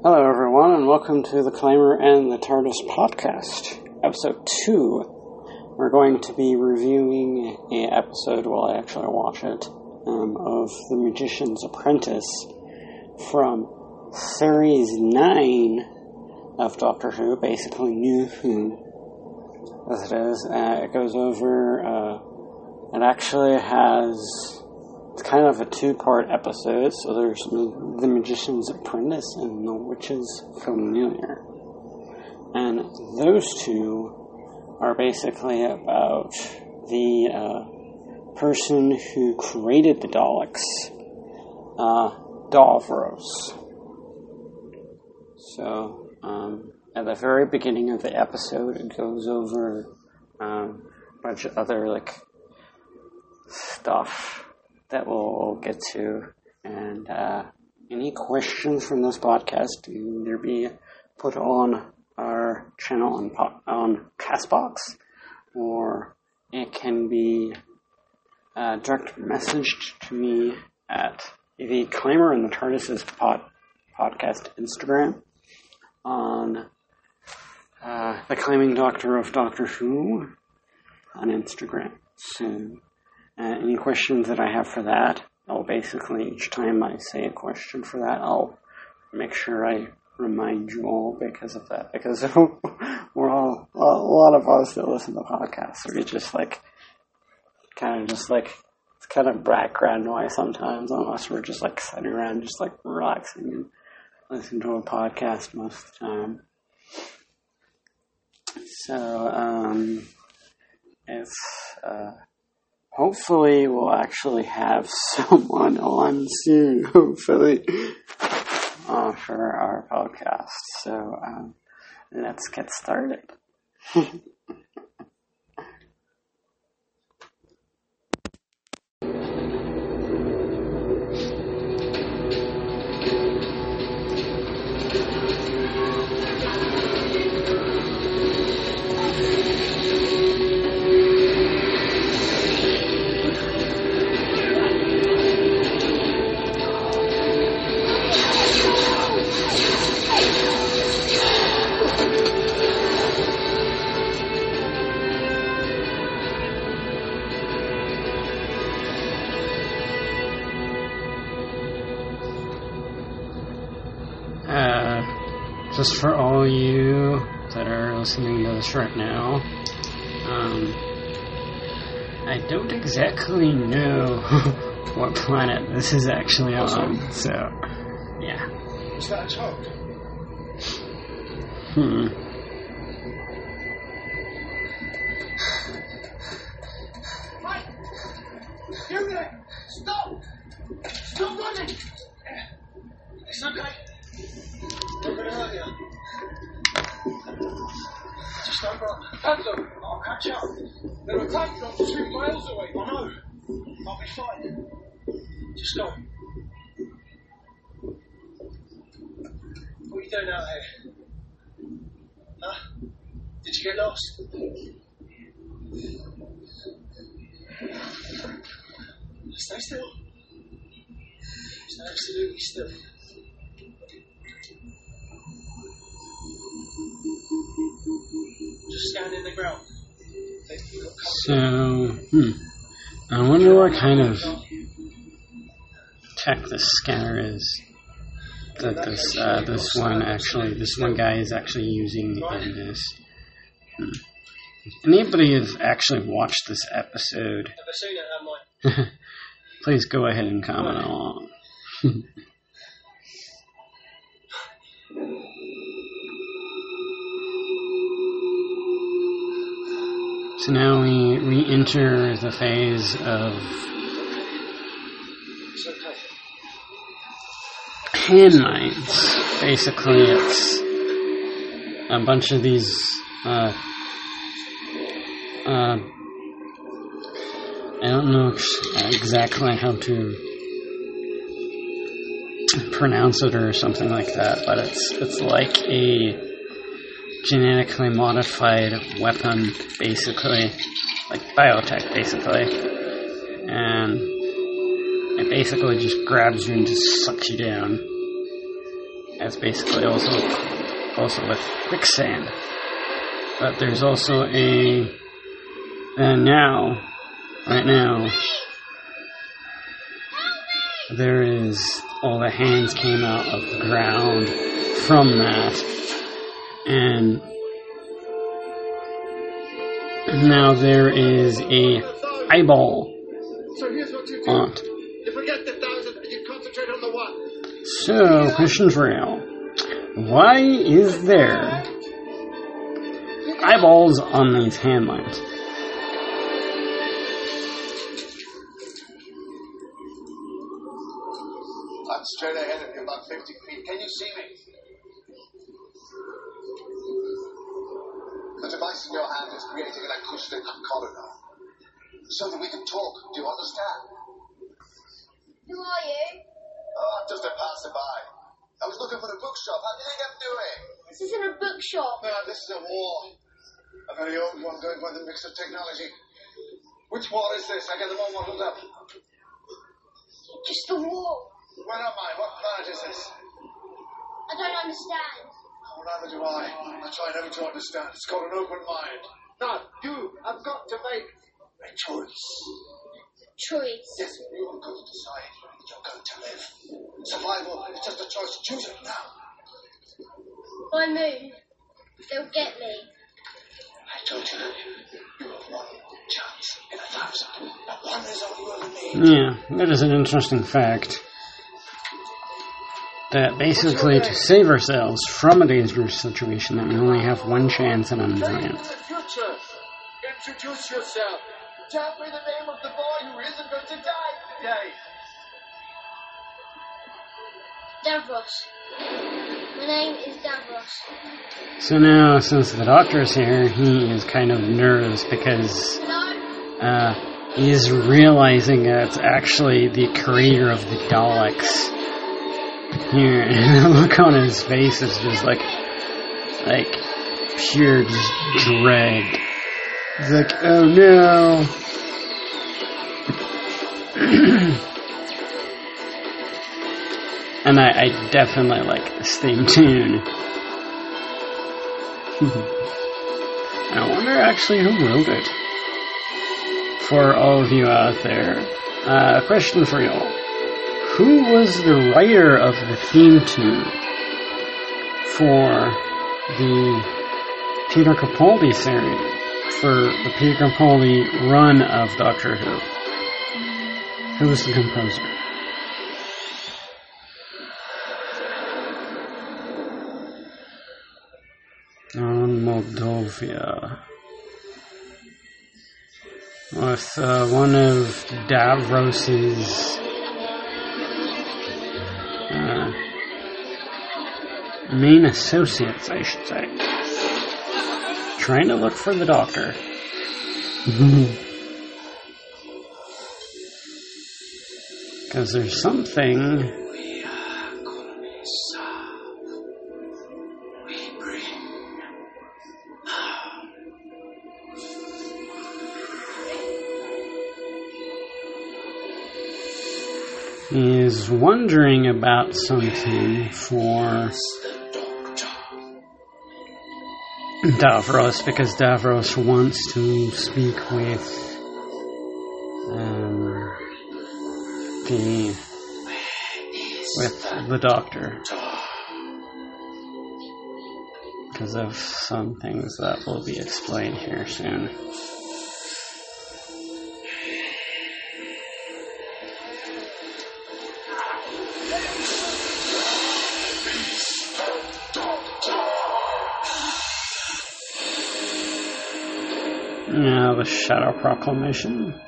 Hello, everyone, and welcome to the Claimer and the TARDIS podcast, episode two. We're going to be reviewing a episode, while I actually watch it, um, of The Magician's Apprentice from series nine of Doctor Who, basically New Who, as it is. Uh, it goes over. Uh, it actually has it's kind of a two part episode. So there's The Magician's Apprentice and The Witch's Familiar. And those two are basically about the uh, person who created the Daleks, uh, Davros. So, um, at the very beginning of the episode, it goes over um, a bunch of other, like, stuff that we'll get to. And uh, any questions from this podcast can either be put on our channel on, on Castbox or it can be uh, direct messaged to me at the Claimer and the TARDIS's pod, podcast Instagram on uh, the Climbing Doctor of Doctor Who on Instagram. So uh, any questions that I have for that, I'll basically, each time I say a question for that, I'll make sure I remind you all because of that. Because we're all, a lot of us that listen to podcasts, we just like, kind of just like, it's kind of background noise sometimes, unless we're just like sitting around, just like relaxing and listening to a podcast most of the time. So, um, it's, uh, hopefully we'll actually have someone on soon, hopefully, uh, for our podcast. So um, let's get started. just for all you that are listening to this right now, um, I don't exactly know what planet this is actually on, so yeah. Is that a child? Hmm. Fine. Just go. What are you doing out here? Huh? Did you get lost? Stay still. Stay absolutely still. Just stand in the ground. So, hmm. I wonder what kind of tech this scanner is that this uh, this one actually this one guy is actually using in this. Hmm. If anybody has actually watched this episode, please go ahead and comment along. So now we re-enter the phase of hand mines. Basically, it's a bunch of these. Uh, uh, I don't know exactly how to pronounce it or something like that, but it's it's like a genetically modified weapon, basically, like biotech, basically, and it basically just grabs you and just sucks you down. as basically also also with quicksand. But there's also a and now, right now, there is all the hands came out of the ground from that, and now there is a eyeball So here's what you do. it. You forget the thousand and you concentrate on the one. So, question for you. Why is there eyeballs on these hand mines? So that we can talk. Do you understand? Who are you? Oh, I'm just a passerby. I was looking for a bookshop. How do you think I'm doing? This isn't a bookshop. No, this is a war. A very old one going by the mix of technology. Which war is this? I got them all muddled up. Just a wall. Where am I? What planet is this? I don't understand. Oh, neither do I. I try never to understand. It's called an open mind. Now, you have got to make a choice. Choice. Yes, you have got to decide if you're going to live. Survival is just a choice. Choose it now. If I move, they'll get me. I told you, you have one chance in a thousand. That one is all you ever need. Yeah, that is an interesting fact. That basically, to save ourselves from a dangerous situation, that we only have one chance in a million. the future. Introduce yourself. Tell me the name of the boy who isn't going to die today. Davros. My name is Davros. So now, since the doctor is here, he is kind of nervous because Hello? uh, he's realizing that it's actually the creator of the Daleks. Here, and the look on his face is just like, like pure just dread. He's like, oh no. and I, I definitely like this theme tune. I wonder actually who wrote it. For all of you out there, uh, a question for y'all. Who was the writer of the theme tune for the Peter Capaldi series? For the Peter Capaldi run of Doctor Who? Who was the composer? On Moldovia. With uh, one of Davros's uh, main associates, I should say. Trying to look for the doctor. Because there's something. He is wondering about something for Davros because Davros wants to speak with um, the with the doctor because of some things that will be explained here soon. Now the Shadow Proclamation.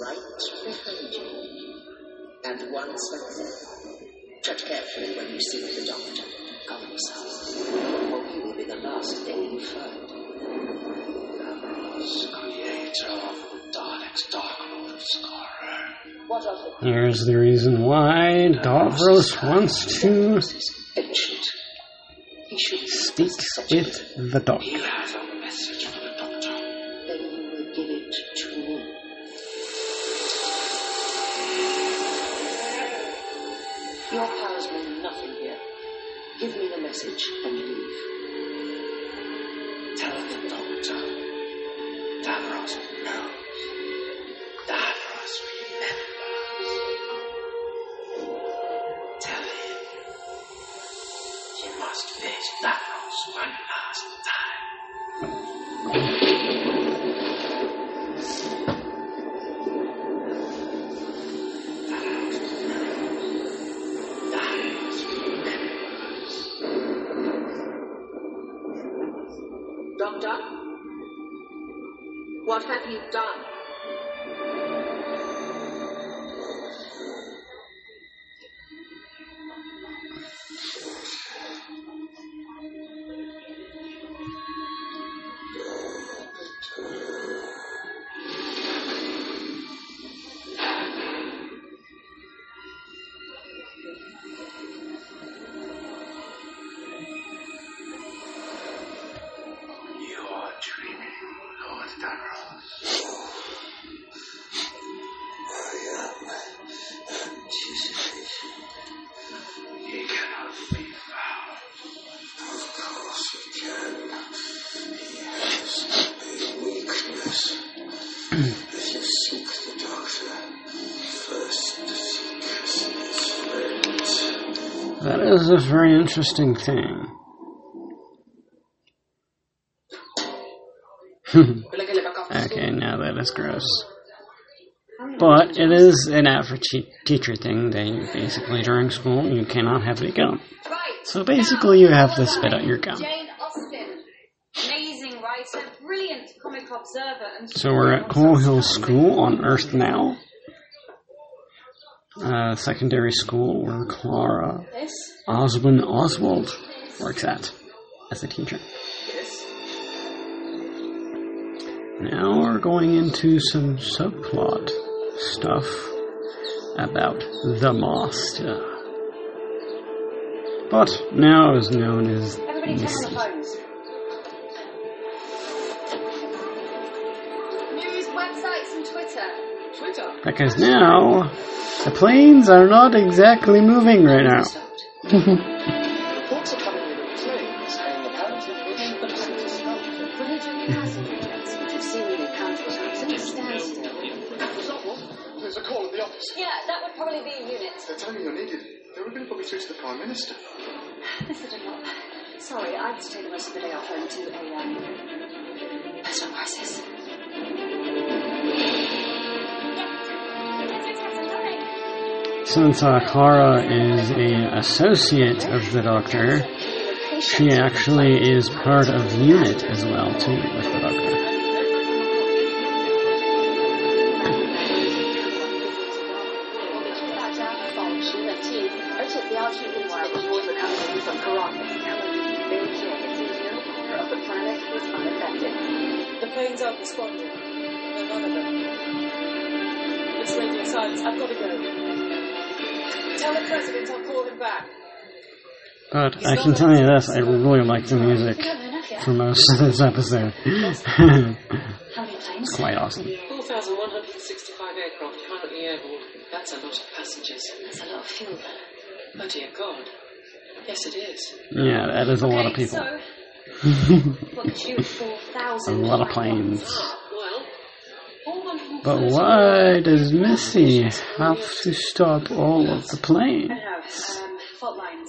Right behind you. And once more, tread carefully when you see the doctor, Colony Sarff, or he will be the last thing you find. Creator of the Daleks' Dark Lord of What of it? Here's the reason why Davros wants to Ancient. He should speak with the doctor. Your powers mean nothing here. Give me the message and leave. Tell the doctor. Davros knows. Davros remembers. Tell him. He must face Davros one last time. Is a very interesting thing. okay, now that is gross. But it is an average te- teacher thing. They basically during school you cannot have a gun. So basically you have to spit out your gun. Jane Austen. Amazing writer, brilliant comic observer, and So we're at Coal Hill School on Earth now. Uh, secondary school where Clara? Oswin Oswald works at as a teacher. Now we're going into some subplot stuff about the master. But now is known as Everybody Missy. the phones. News websites and Twitter. Twitter? Because now the planes are not exactly moving right now. Reports are Since Clara is an associate of the Doctor, she actually is part of UNIT as well too can tell you this, I really like the music. We don't know enough Yeah. for most of this episode. How many planes? Quite awesome. 4,165 aircraft currently airborne. That's a lot of passengers. That's a lot of fuel. Oh dear God. Yes, it is. Yeah, that is a lot of people. So, what could shoot 4,000? A lot of planes. ones? Well, 430 But why does Missy have to stop all of the I plane? Um, fault lines.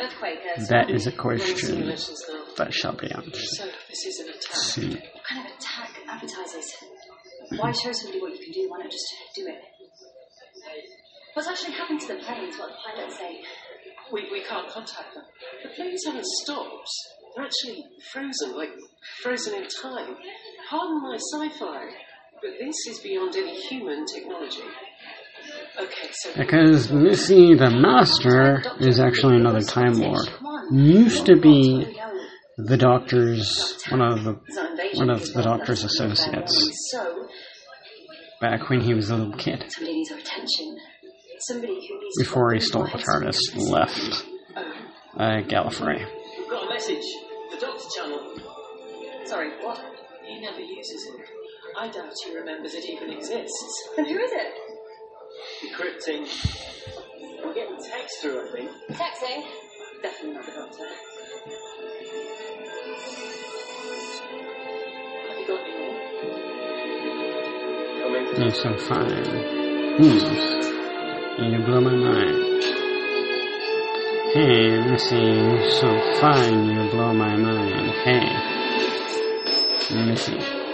Earthquake. That is a question simulations that shall be answered So, this is an attack. soon. What kind of attack advertises? Why show somebody what you can do? Why not just do it? What's actually happened to the planes? What the pilots say? We, we can't contact them. The planes haven't stopped. They're actually frozen, like frozen in time. Pardon my sci-fi, but this is beyond any human technology. Okay, so Because Missy the Master is actually another Time Lord. Used to be the Doctor's one of the one of the Doctor's associates back when he was a little kid. somebody needs our attention. Somebody who needs Before he stole the TARDIS and left uh, Gallifrey. we've got a message. The Doctor Channel. Sorry, what? He never uses it. I doubt he remembers it even exists. And who is it? Decrypting. We're getting text through, I think. Texting. Definitely not the doctor. Have you got any more? You're so fine. Hmm. You blow my mind. Hey, Missy, you're so fine, you blow my mind. Hey. Missy.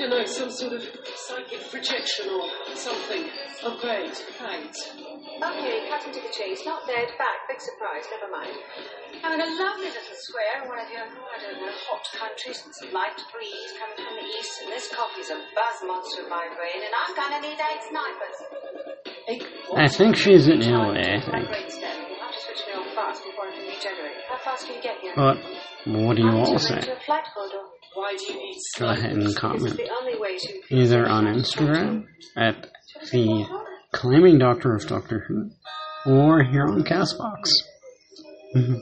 Do? I don't know, some sort of psychic projection or something. Oh, great. Thanks. Okay, cut into the chase. Not dead, back. Big surprise. Never mind. I'm in a lovely little square in one of your, I don't know, hot countries with some light breeze coming from the east, and this coffee's a buzz monster in my brain, and I'm gonna need eight snipers. I think she's in Italy, I My think. brain's dead. You'll to switch me on fast before I can regenerate. How fast can you get here? But what do you I'm all say? Late to a flight holder. Why do you need Go ahead and comment. the only way to. Either on Instagram at the Climbing Doctor of Doctor Who or here on Castbox. Mm-hmm.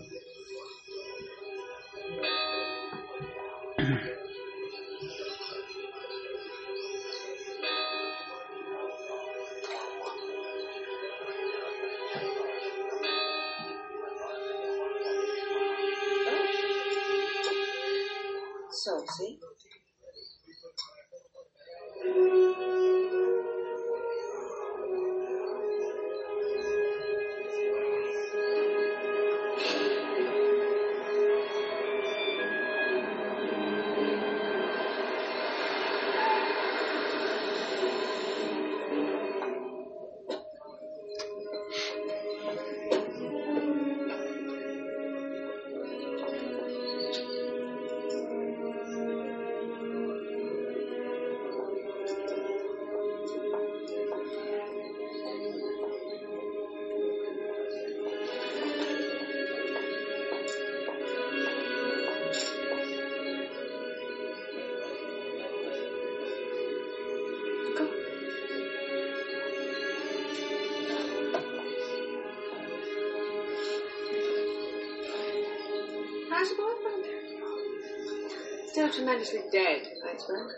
Tremendously dead, I suppose.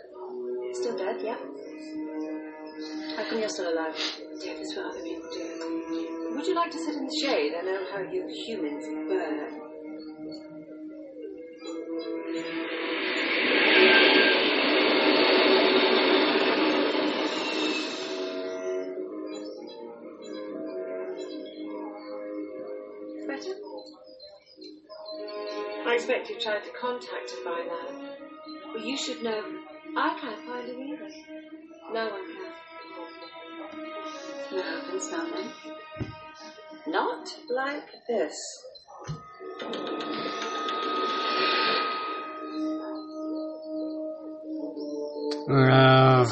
Still dead, yeah. How come you're still alive? Death is what other people do. Would you like to sit in the shade? I know how you humans burn. Better? I expect you tried to contact her by now. Well, you should know. I can't find him either. No one can. What happens now then? Not like this. Uh,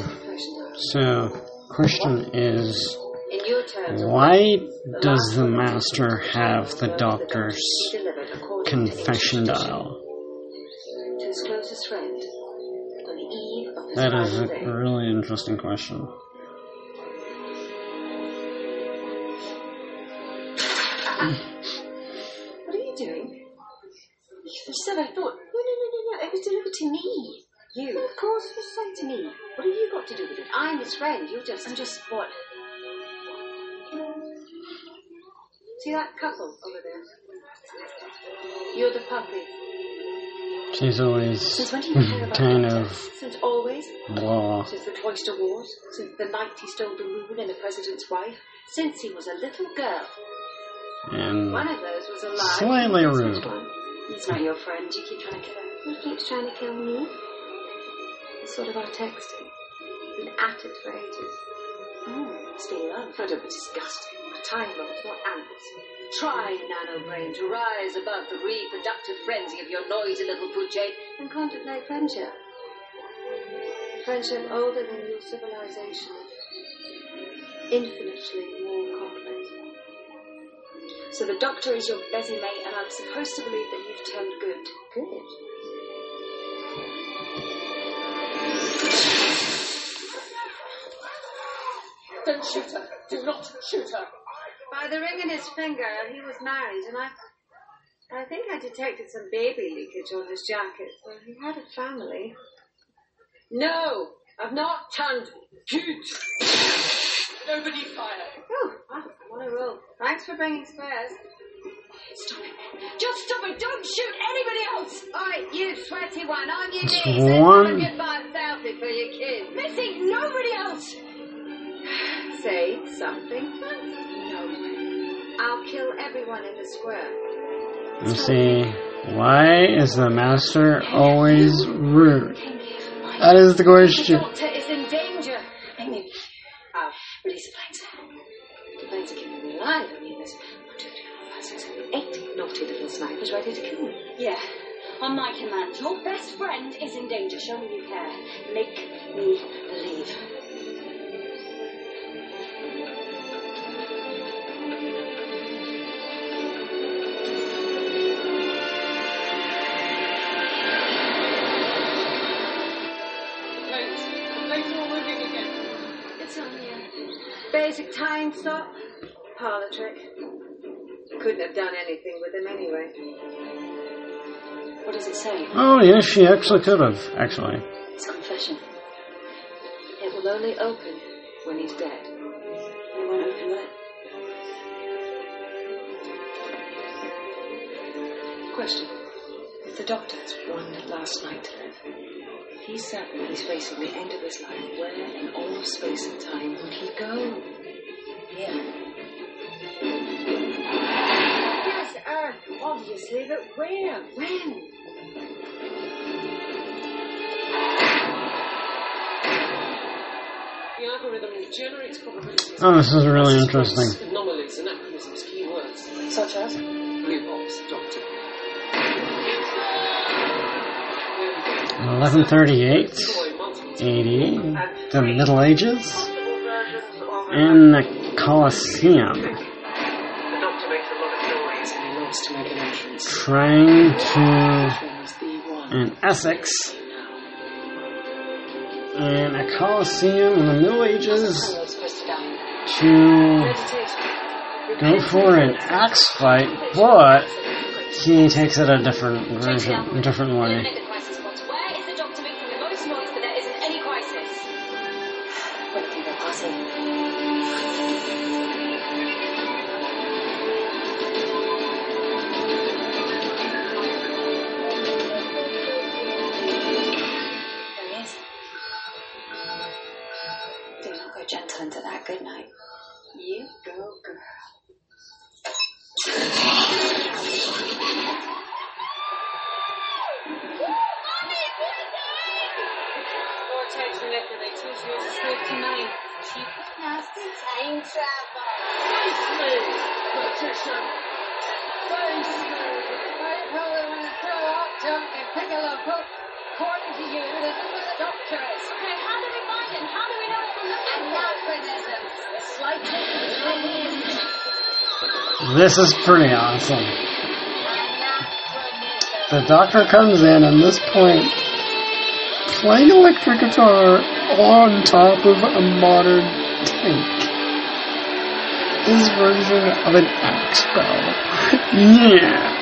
so, question is, In your terms, why does the Master have the Doctor's confession dial? That is a really interesting question. What are you doing? You said I thought. No, no, no, no, no. It was delivered to me. You. Of course, it was sent to me. What have you got to do with it? I'm his friend. You're just. I'm just what? See that couple over there? You're the puppy. She's always Since when do you hmm, kind of Since always. blah. Since the Cloister Wars. Since the night he stole the moon and the president's wife. Since he was a little girl. And One of those was alive. Slightly rude. one? He's not your friend. You keep trying to kill her. He keeps trying to kill me. It's sort of our texting. Been at it for ages. Mm, must be love. Oh, don't be disgusting. We're time lords, not ants. Try, nano brain, to rise above the reproductive frenzy of your noisy little budget and contemplate friendship. Friendship older than your civilization. Infinitely more complex. So the doctor is your busy mate, and I'm supposed to believe that you've turned good. Good. Don't shoot her. Do not shoot her. By the ring in his finger, he was married, and I. I think I detected some baby leakage on his jacket. Well, he had a family. No, I've not turned good. Nobody fire. Oh, wow, I'm on a roll. Thanks for bringing spares. Stop it. Just stop it. Don't shoot anybody else. Alright, you sweaty one, on your Just knees. Let's one. have a goodbye selfie for your kids. Missing nobody else. Say something fancy. No. I'll kill everyone in the square. You see, why is the master always rude? That is the The question. doctor is in danger. I Amy, Ah, release the planes. the planes are keeping me alive. I mean, there's one, two, three, four, five, six, seven, eight naughty little snipers ready to kill me. Yeah. On my command, your best friend is in danger. Show me you care. Make me believe. Basic time stop. Parlor trick. Couldn't have done anything with him anyway. What does it say? Oh, yes, she actually could have, actually. It's confession. It will only open when he's dead. They won't open it. Question. If the doctor has one last night to live, if he's certain he's facing the end of his life, where in all of space and time would he go? Here. Yes, Earth, obviously, but where? When? The algorithm generates probabilities. Oh, this is really interesting. Anomalies, anachronisms, keywords. Such as? Blue box, doctor. 1138, Boy, 80, the Middle Ages, and the An. Trying to, in Essex, and a Colosseum in the Middle Ages to go for an axe fight, but he takes it a different version, a different way. This is pretty awesome. The doctor comes in and this point playing electric guitar on top of a modern tank. His version of an axe bow. Yeah.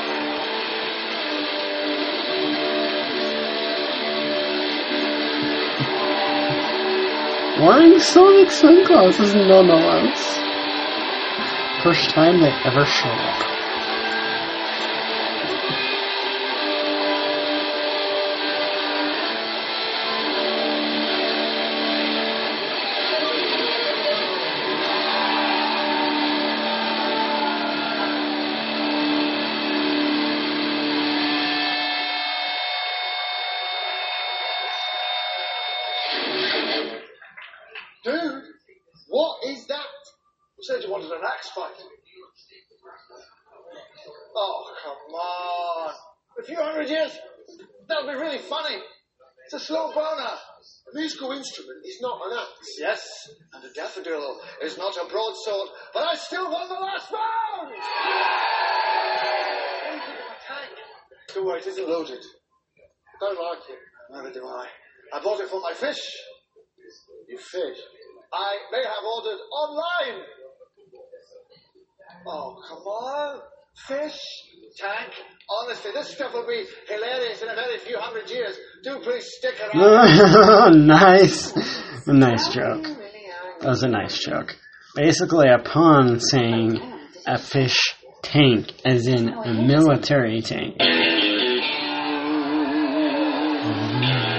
Wearing Sonic sunglasses nonetheless. First time they ever show up. Online. Oh, come on. Fish, tank. Honestly, this stuff will be hilarious in a very few hundred years. Do please stick around. nice. Nice joke. That was a nice joke. Basically, a pun saying a fish tank, as in a military tank.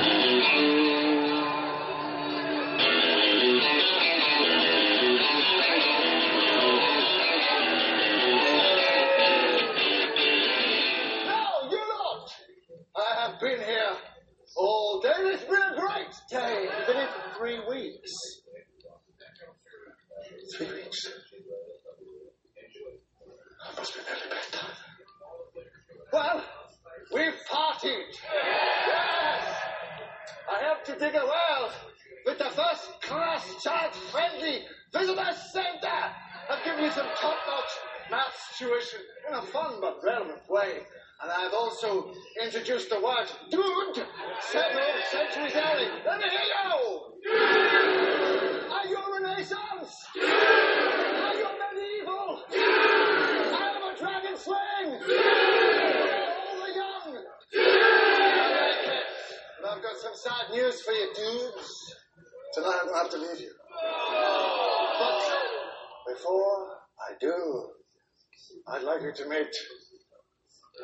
I'd like you to meet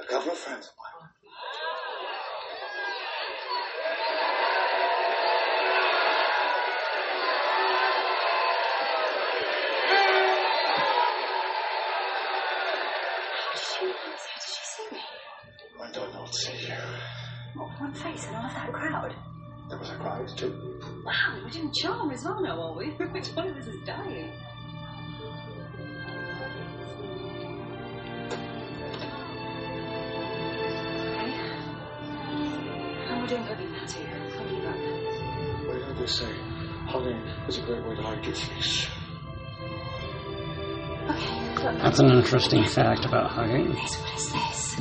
a couple of friends of mine. How did she, how did she see me? When do I not see you? What, one face in all of that crowd? There was a crowd too. Wow, we're doing charm as well now, are we? Which one of us is dying? What say? Hugging is a great way to hide your face. Okay, look. That's an interesting fact about hugging. Yes, what is this?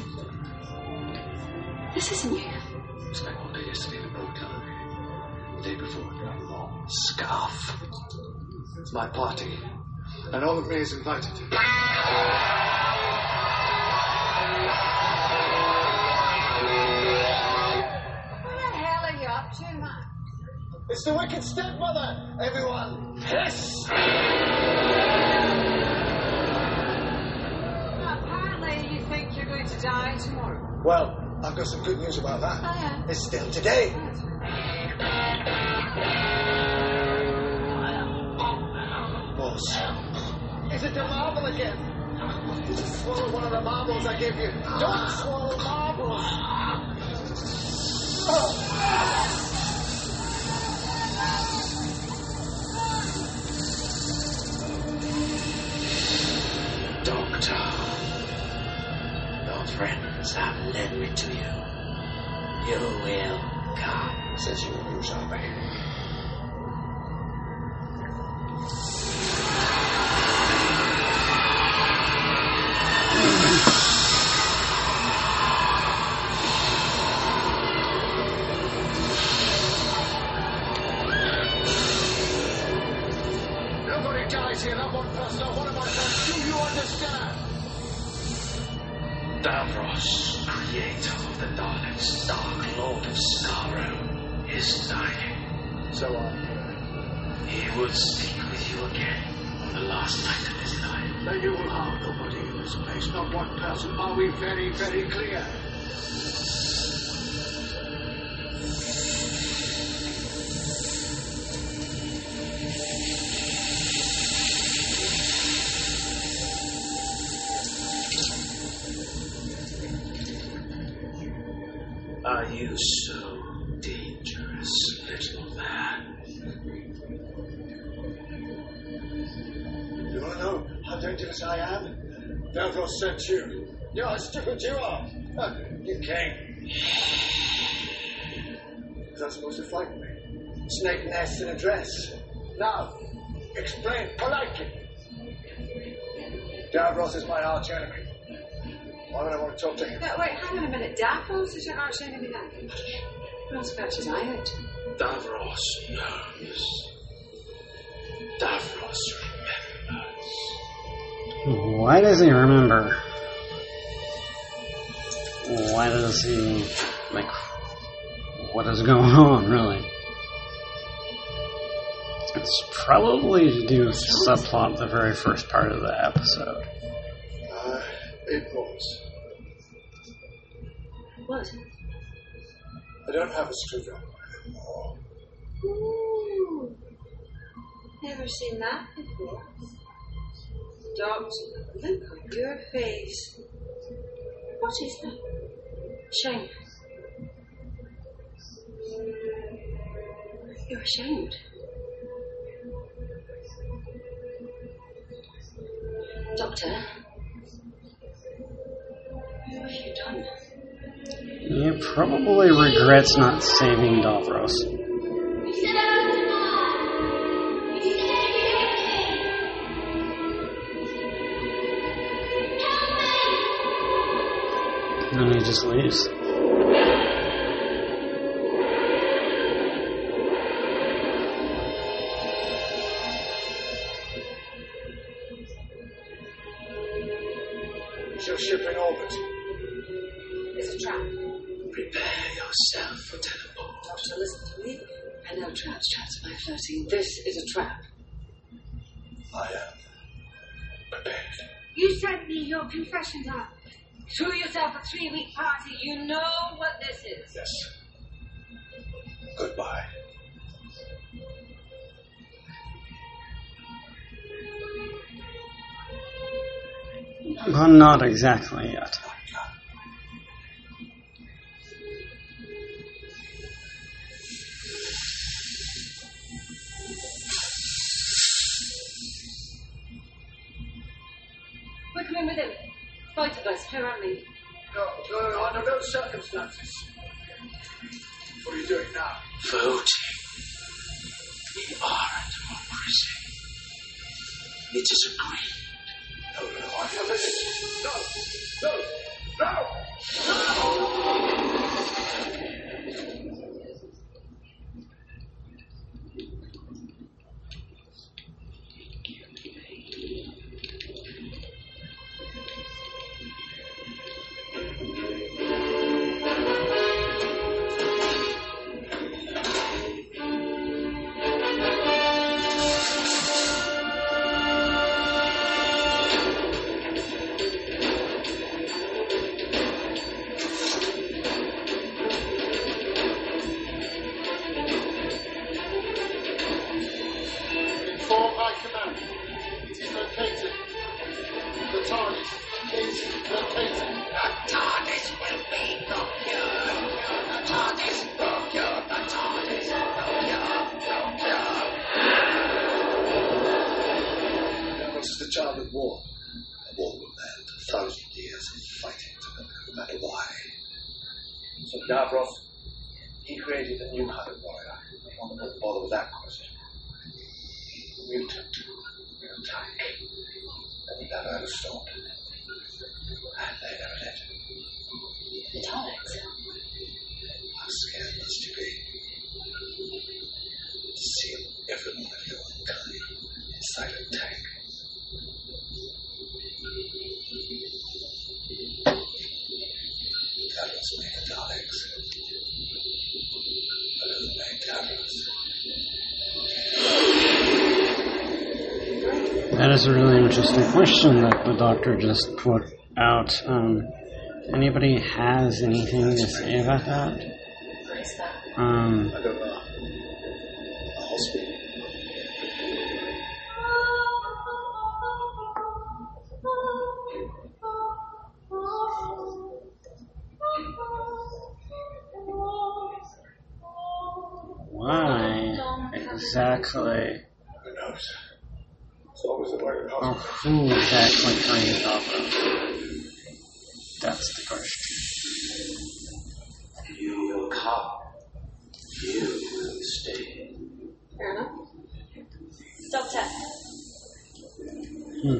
This isn't you. Spent all day yesterday in the boat gallery. The day before, a long scarf. It's my party, and all of me is invited. It's the wicked stepmother, everyone. Yes. Apparently you think you're going to die tomorrow. Well, I've got some good news about that. Oh, yeah? It's still today. Oh, Boss. Is it the marble again? Did you swallow one of the marbles I gave you? Don't swallow marbles. Oh. Friends have led me to you. You will come. Says you will use are. Huh, You came. Is that supposed to frighten me? Snake nest in a dress. Now, explain politely. Davros is my arch enemy. Why would I want to talk to him? No, wait, hang on a minute. Davros is your arch enemy then? Who else about his eye out? Davros knows. Davros remembers. Why does he remember? Why does he like? What is going on, really? It's probably to do with subplot the very first part of the episode. Uh, it was. What? I don't have a screwdriver anymore. Ooh. Never seen that before. Doctor, look on your face. What is that? Shame. You're ashamed. Doctor, what have you done? He probably regrets not saving Davros. And then he just leaves. Is your ship in orbit? It's a trap. Prepare yourself for teleport. Doctor, listen to me. I know traps, traps by flirting. This is a trap. I am prepared. You sent me your confessions up. Threw yourself a three week party. You know what this is. Yes. Goodbye. Well, not exactly yet. Voting. We are a democracy. It is agreed. No, no, no, I forbid it. No! Question that the doctor just put out. Um, anybody has anything to say about that? Um, why exactly? Who knows? As long as the right Or hospital. who exactly trained Opera? That's the question. You will come. You will stay. Fair enough. Doctor, Hmm.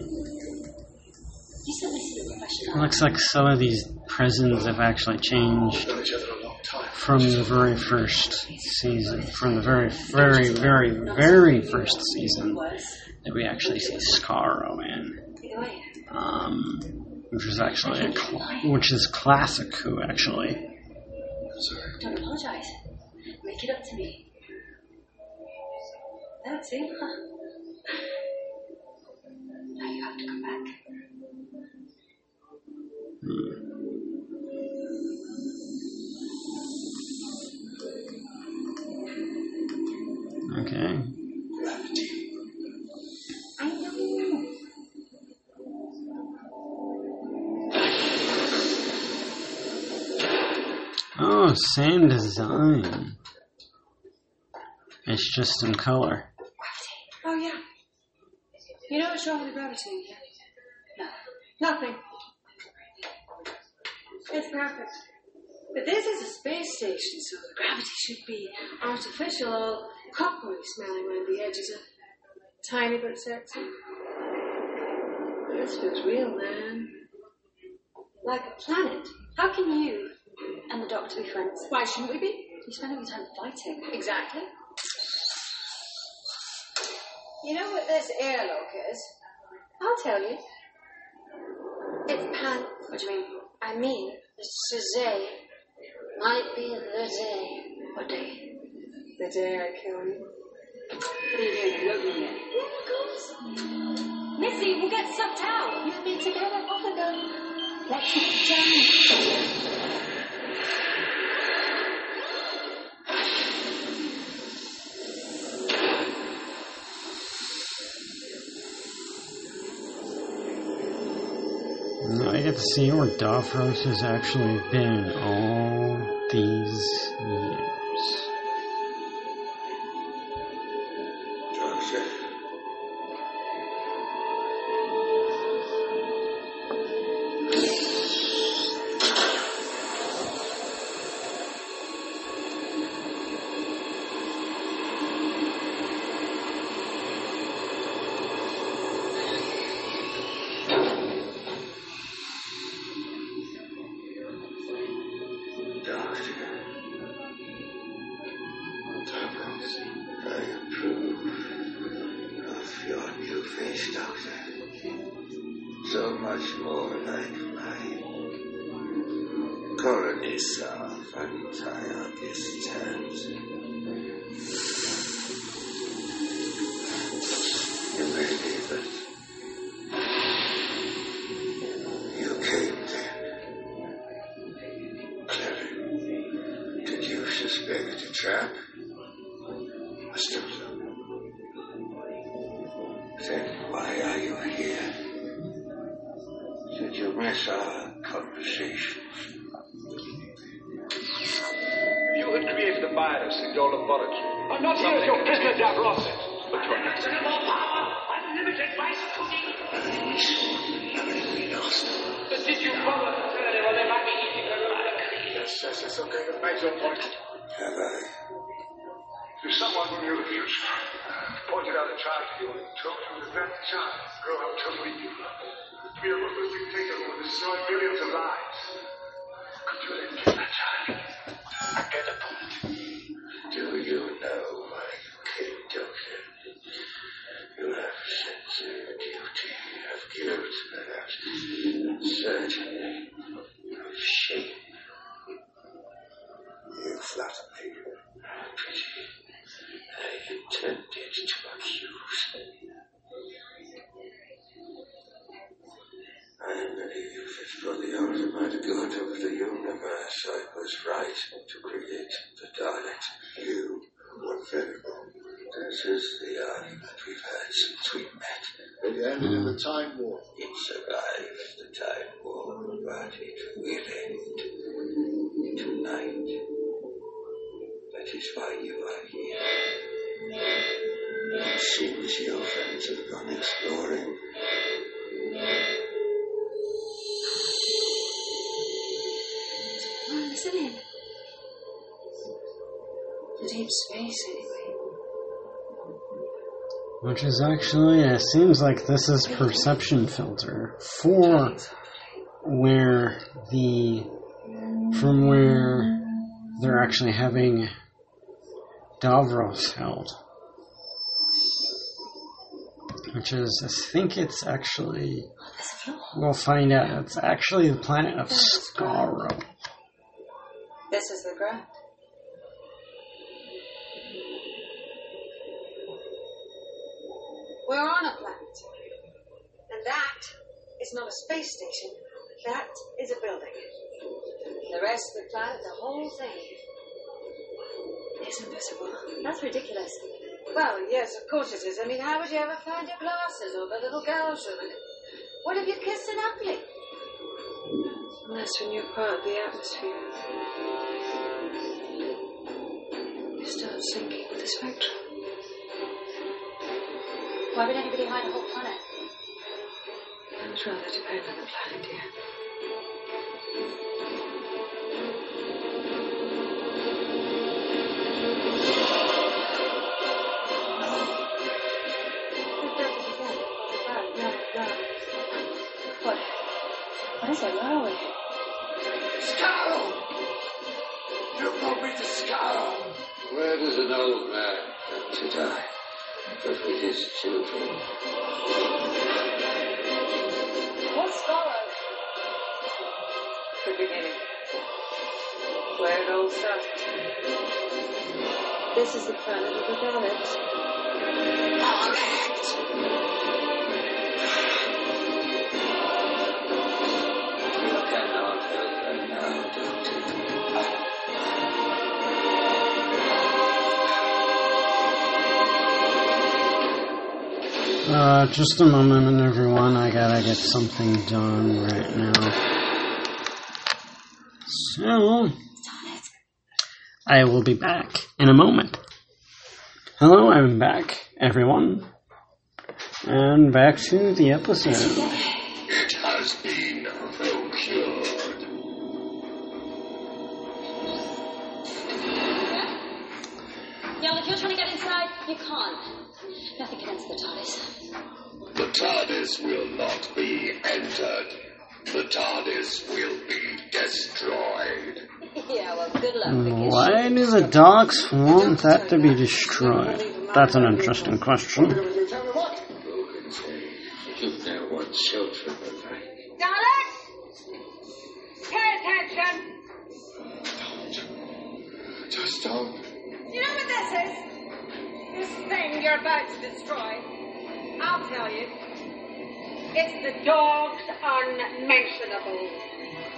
you said this is a It looks like some of these prisons have actually changed Known each other a long time. from the very first season, from the very, very, very, very first season Worse. That we actually see Skaro in, um, which is actually a cl- which is classic Who actually. Don't apologise. Make it up to me. That's it, huh? Same design. It's just in color. Oh, yeah. You know what's wrong with gravity? No. Nothing. It's perfect. But this is a space station, so the gravity should be artificial, all coppery smelling around the edges, a tiny bit sexy. This feels real, man. Like a planet. How can you and the doctor be friends? Why shouldn't we be? You spend all your time fighting. Exactly. You know what this airlock is? I'll tell you. It's pan. What do you mean? I mean, the day might be the day. What day? The day I kill you. What are you doing? Eloping yet? Yeah, of course. Missy, we'll get sucked out. You'll be together off the gun. Let's get down. To see where Davros has actually been all these years. Colony self Antiochus You I people. They intended to accuse me. I believe for the ultimate good of the universe, I was right to create the Dalek. You were venerable. This is the uh, argument we've had since we met. It ended in the Time War. Is why you are here. It seems your friends have gone exploring. Well, listen in. The deep space, anyway. Which is actually, it seems like this is perception filter for where the, from where they're actually having Davros held. Which is, I think it's actually, we'll find out, it's actually the planet of Skaro. This is the ground. We're on a planet. And that is not a space station. That is a building. The rest of the planet, the whole thing, is invisible. That's ridiculous. Well, yes, of course it is. I mean, how would you ever find your glasses or the little girl's room? What if you kissed an ugly? Unless when you're part of the atmosphere. You start sinking with the spectrum. Why would anybody hide a whole planet? I would rather depend on the planet, dear. What is it? Where are! You brought me to Skaro! Where does an old man come to die? But with his children. What's followed? The beginning. Where it all started. This is the planet of the Daleks. You Uh, just a moment, everyone. I gotta get something done right now. So, I will be back in a moment. Hello, I'm back, everyone. And back to the episode. Nothing can enter the TARDIS. The TARDIS will not be entered. The TARDIS will be destroyed. yeah, well, good luck. Why do the dogs want that to be destroyed? That's an interesting question. You tell me what? Who can say? You know what children are like. Daleks! Pay attention! Just don't. You know what this is? Thing you're about to destroy. I'll tell you. It's the dogs unmentionable.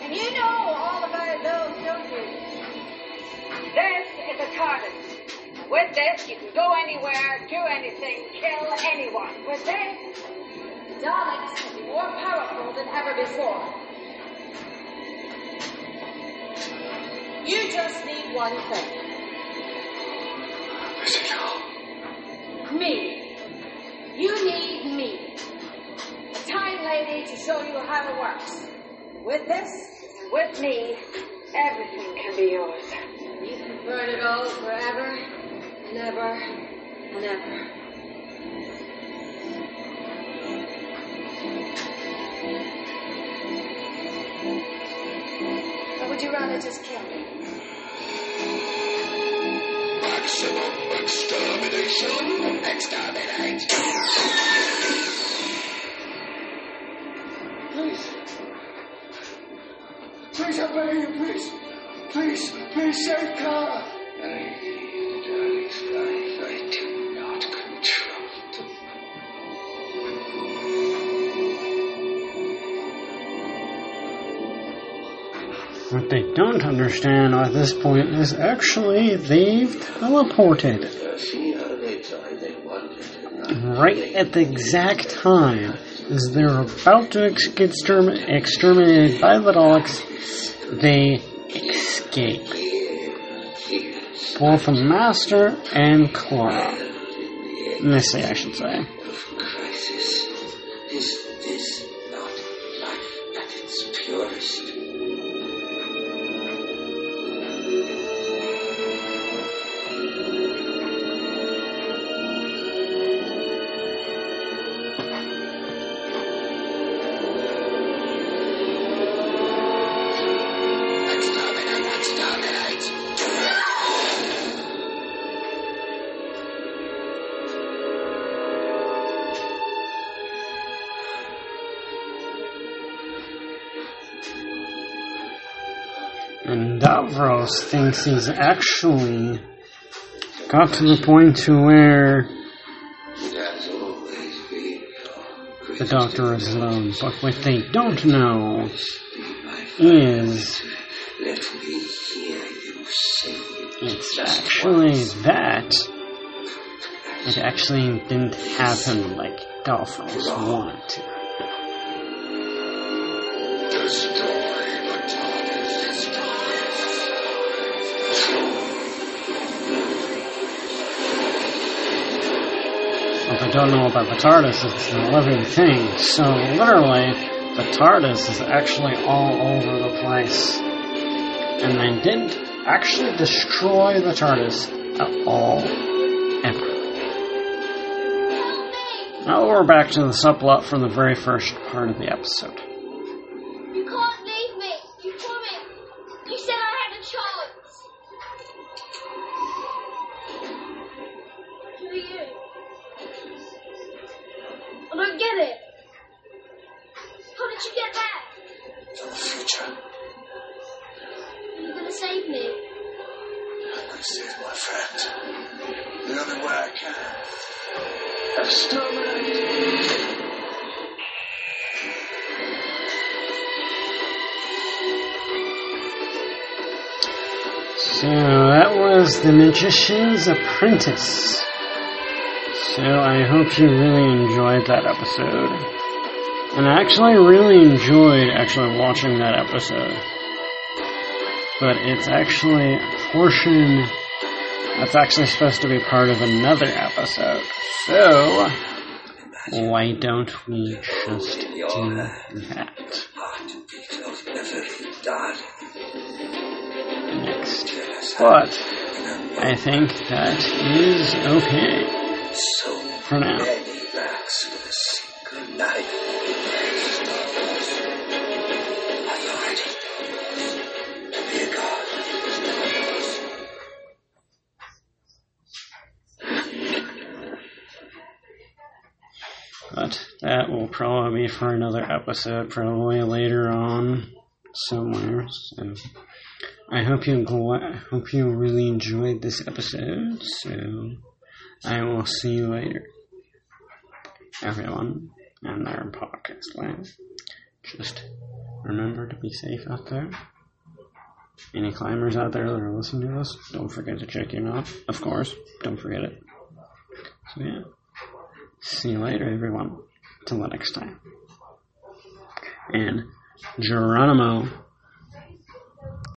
And you know all about those, don't you? This is a TARDIS. With this, you can go anywhere, do anything, kill anyone. With this, Daleks can be more powerful than ever before. You just need one thing. All? Me. You need me. A time lady to show you how it works. With this, with me, everything can be yours. You can burn it all forever and ever and ever. Or would you rather just kill me? Extermination. Exterminate. Please. Please, begging you, please. Please, please save Clara. Don't understand at this point is actually they've teleported. Right at the exact time as they're about to ex- get extermin- exterminated by the Daleks, they escape. Both the Master and Clara. Missy, I should say. And Davros thinks he's actually got to the point to where the Doctor is alone. But what they don't know is it's actually that it actually didn't happen like Davros wanted to. What they don't know about the TARDIS it's a living thing. So literally, the TARDIS is actually all over the place. And they didn't actually destroy the TARDIS at all. Ever. Now we're back to the subplot from the very first part of the episode. So that was The Magician's Apprentice. So I hope you really enjoyed that episode. And I actually really enjoyed actually watching that episode. But it's actually a portion that's actually supposed to be part of another episode. So why don't we just do that But I think that is okay So for now. many backs with a single knife. Authority. To be a god. But that will probably be for another episode, probably later on somewhere. So I hope you hope you really enjoyed this episode. So I will see you later, everyone, and their podcast land. Just remember to be safe out there. Any climbers out there that are listening to this, don't forget to check your knot. Of course, don't forget it. So yeah. See you later, everyone. Till the next time. And Geronimo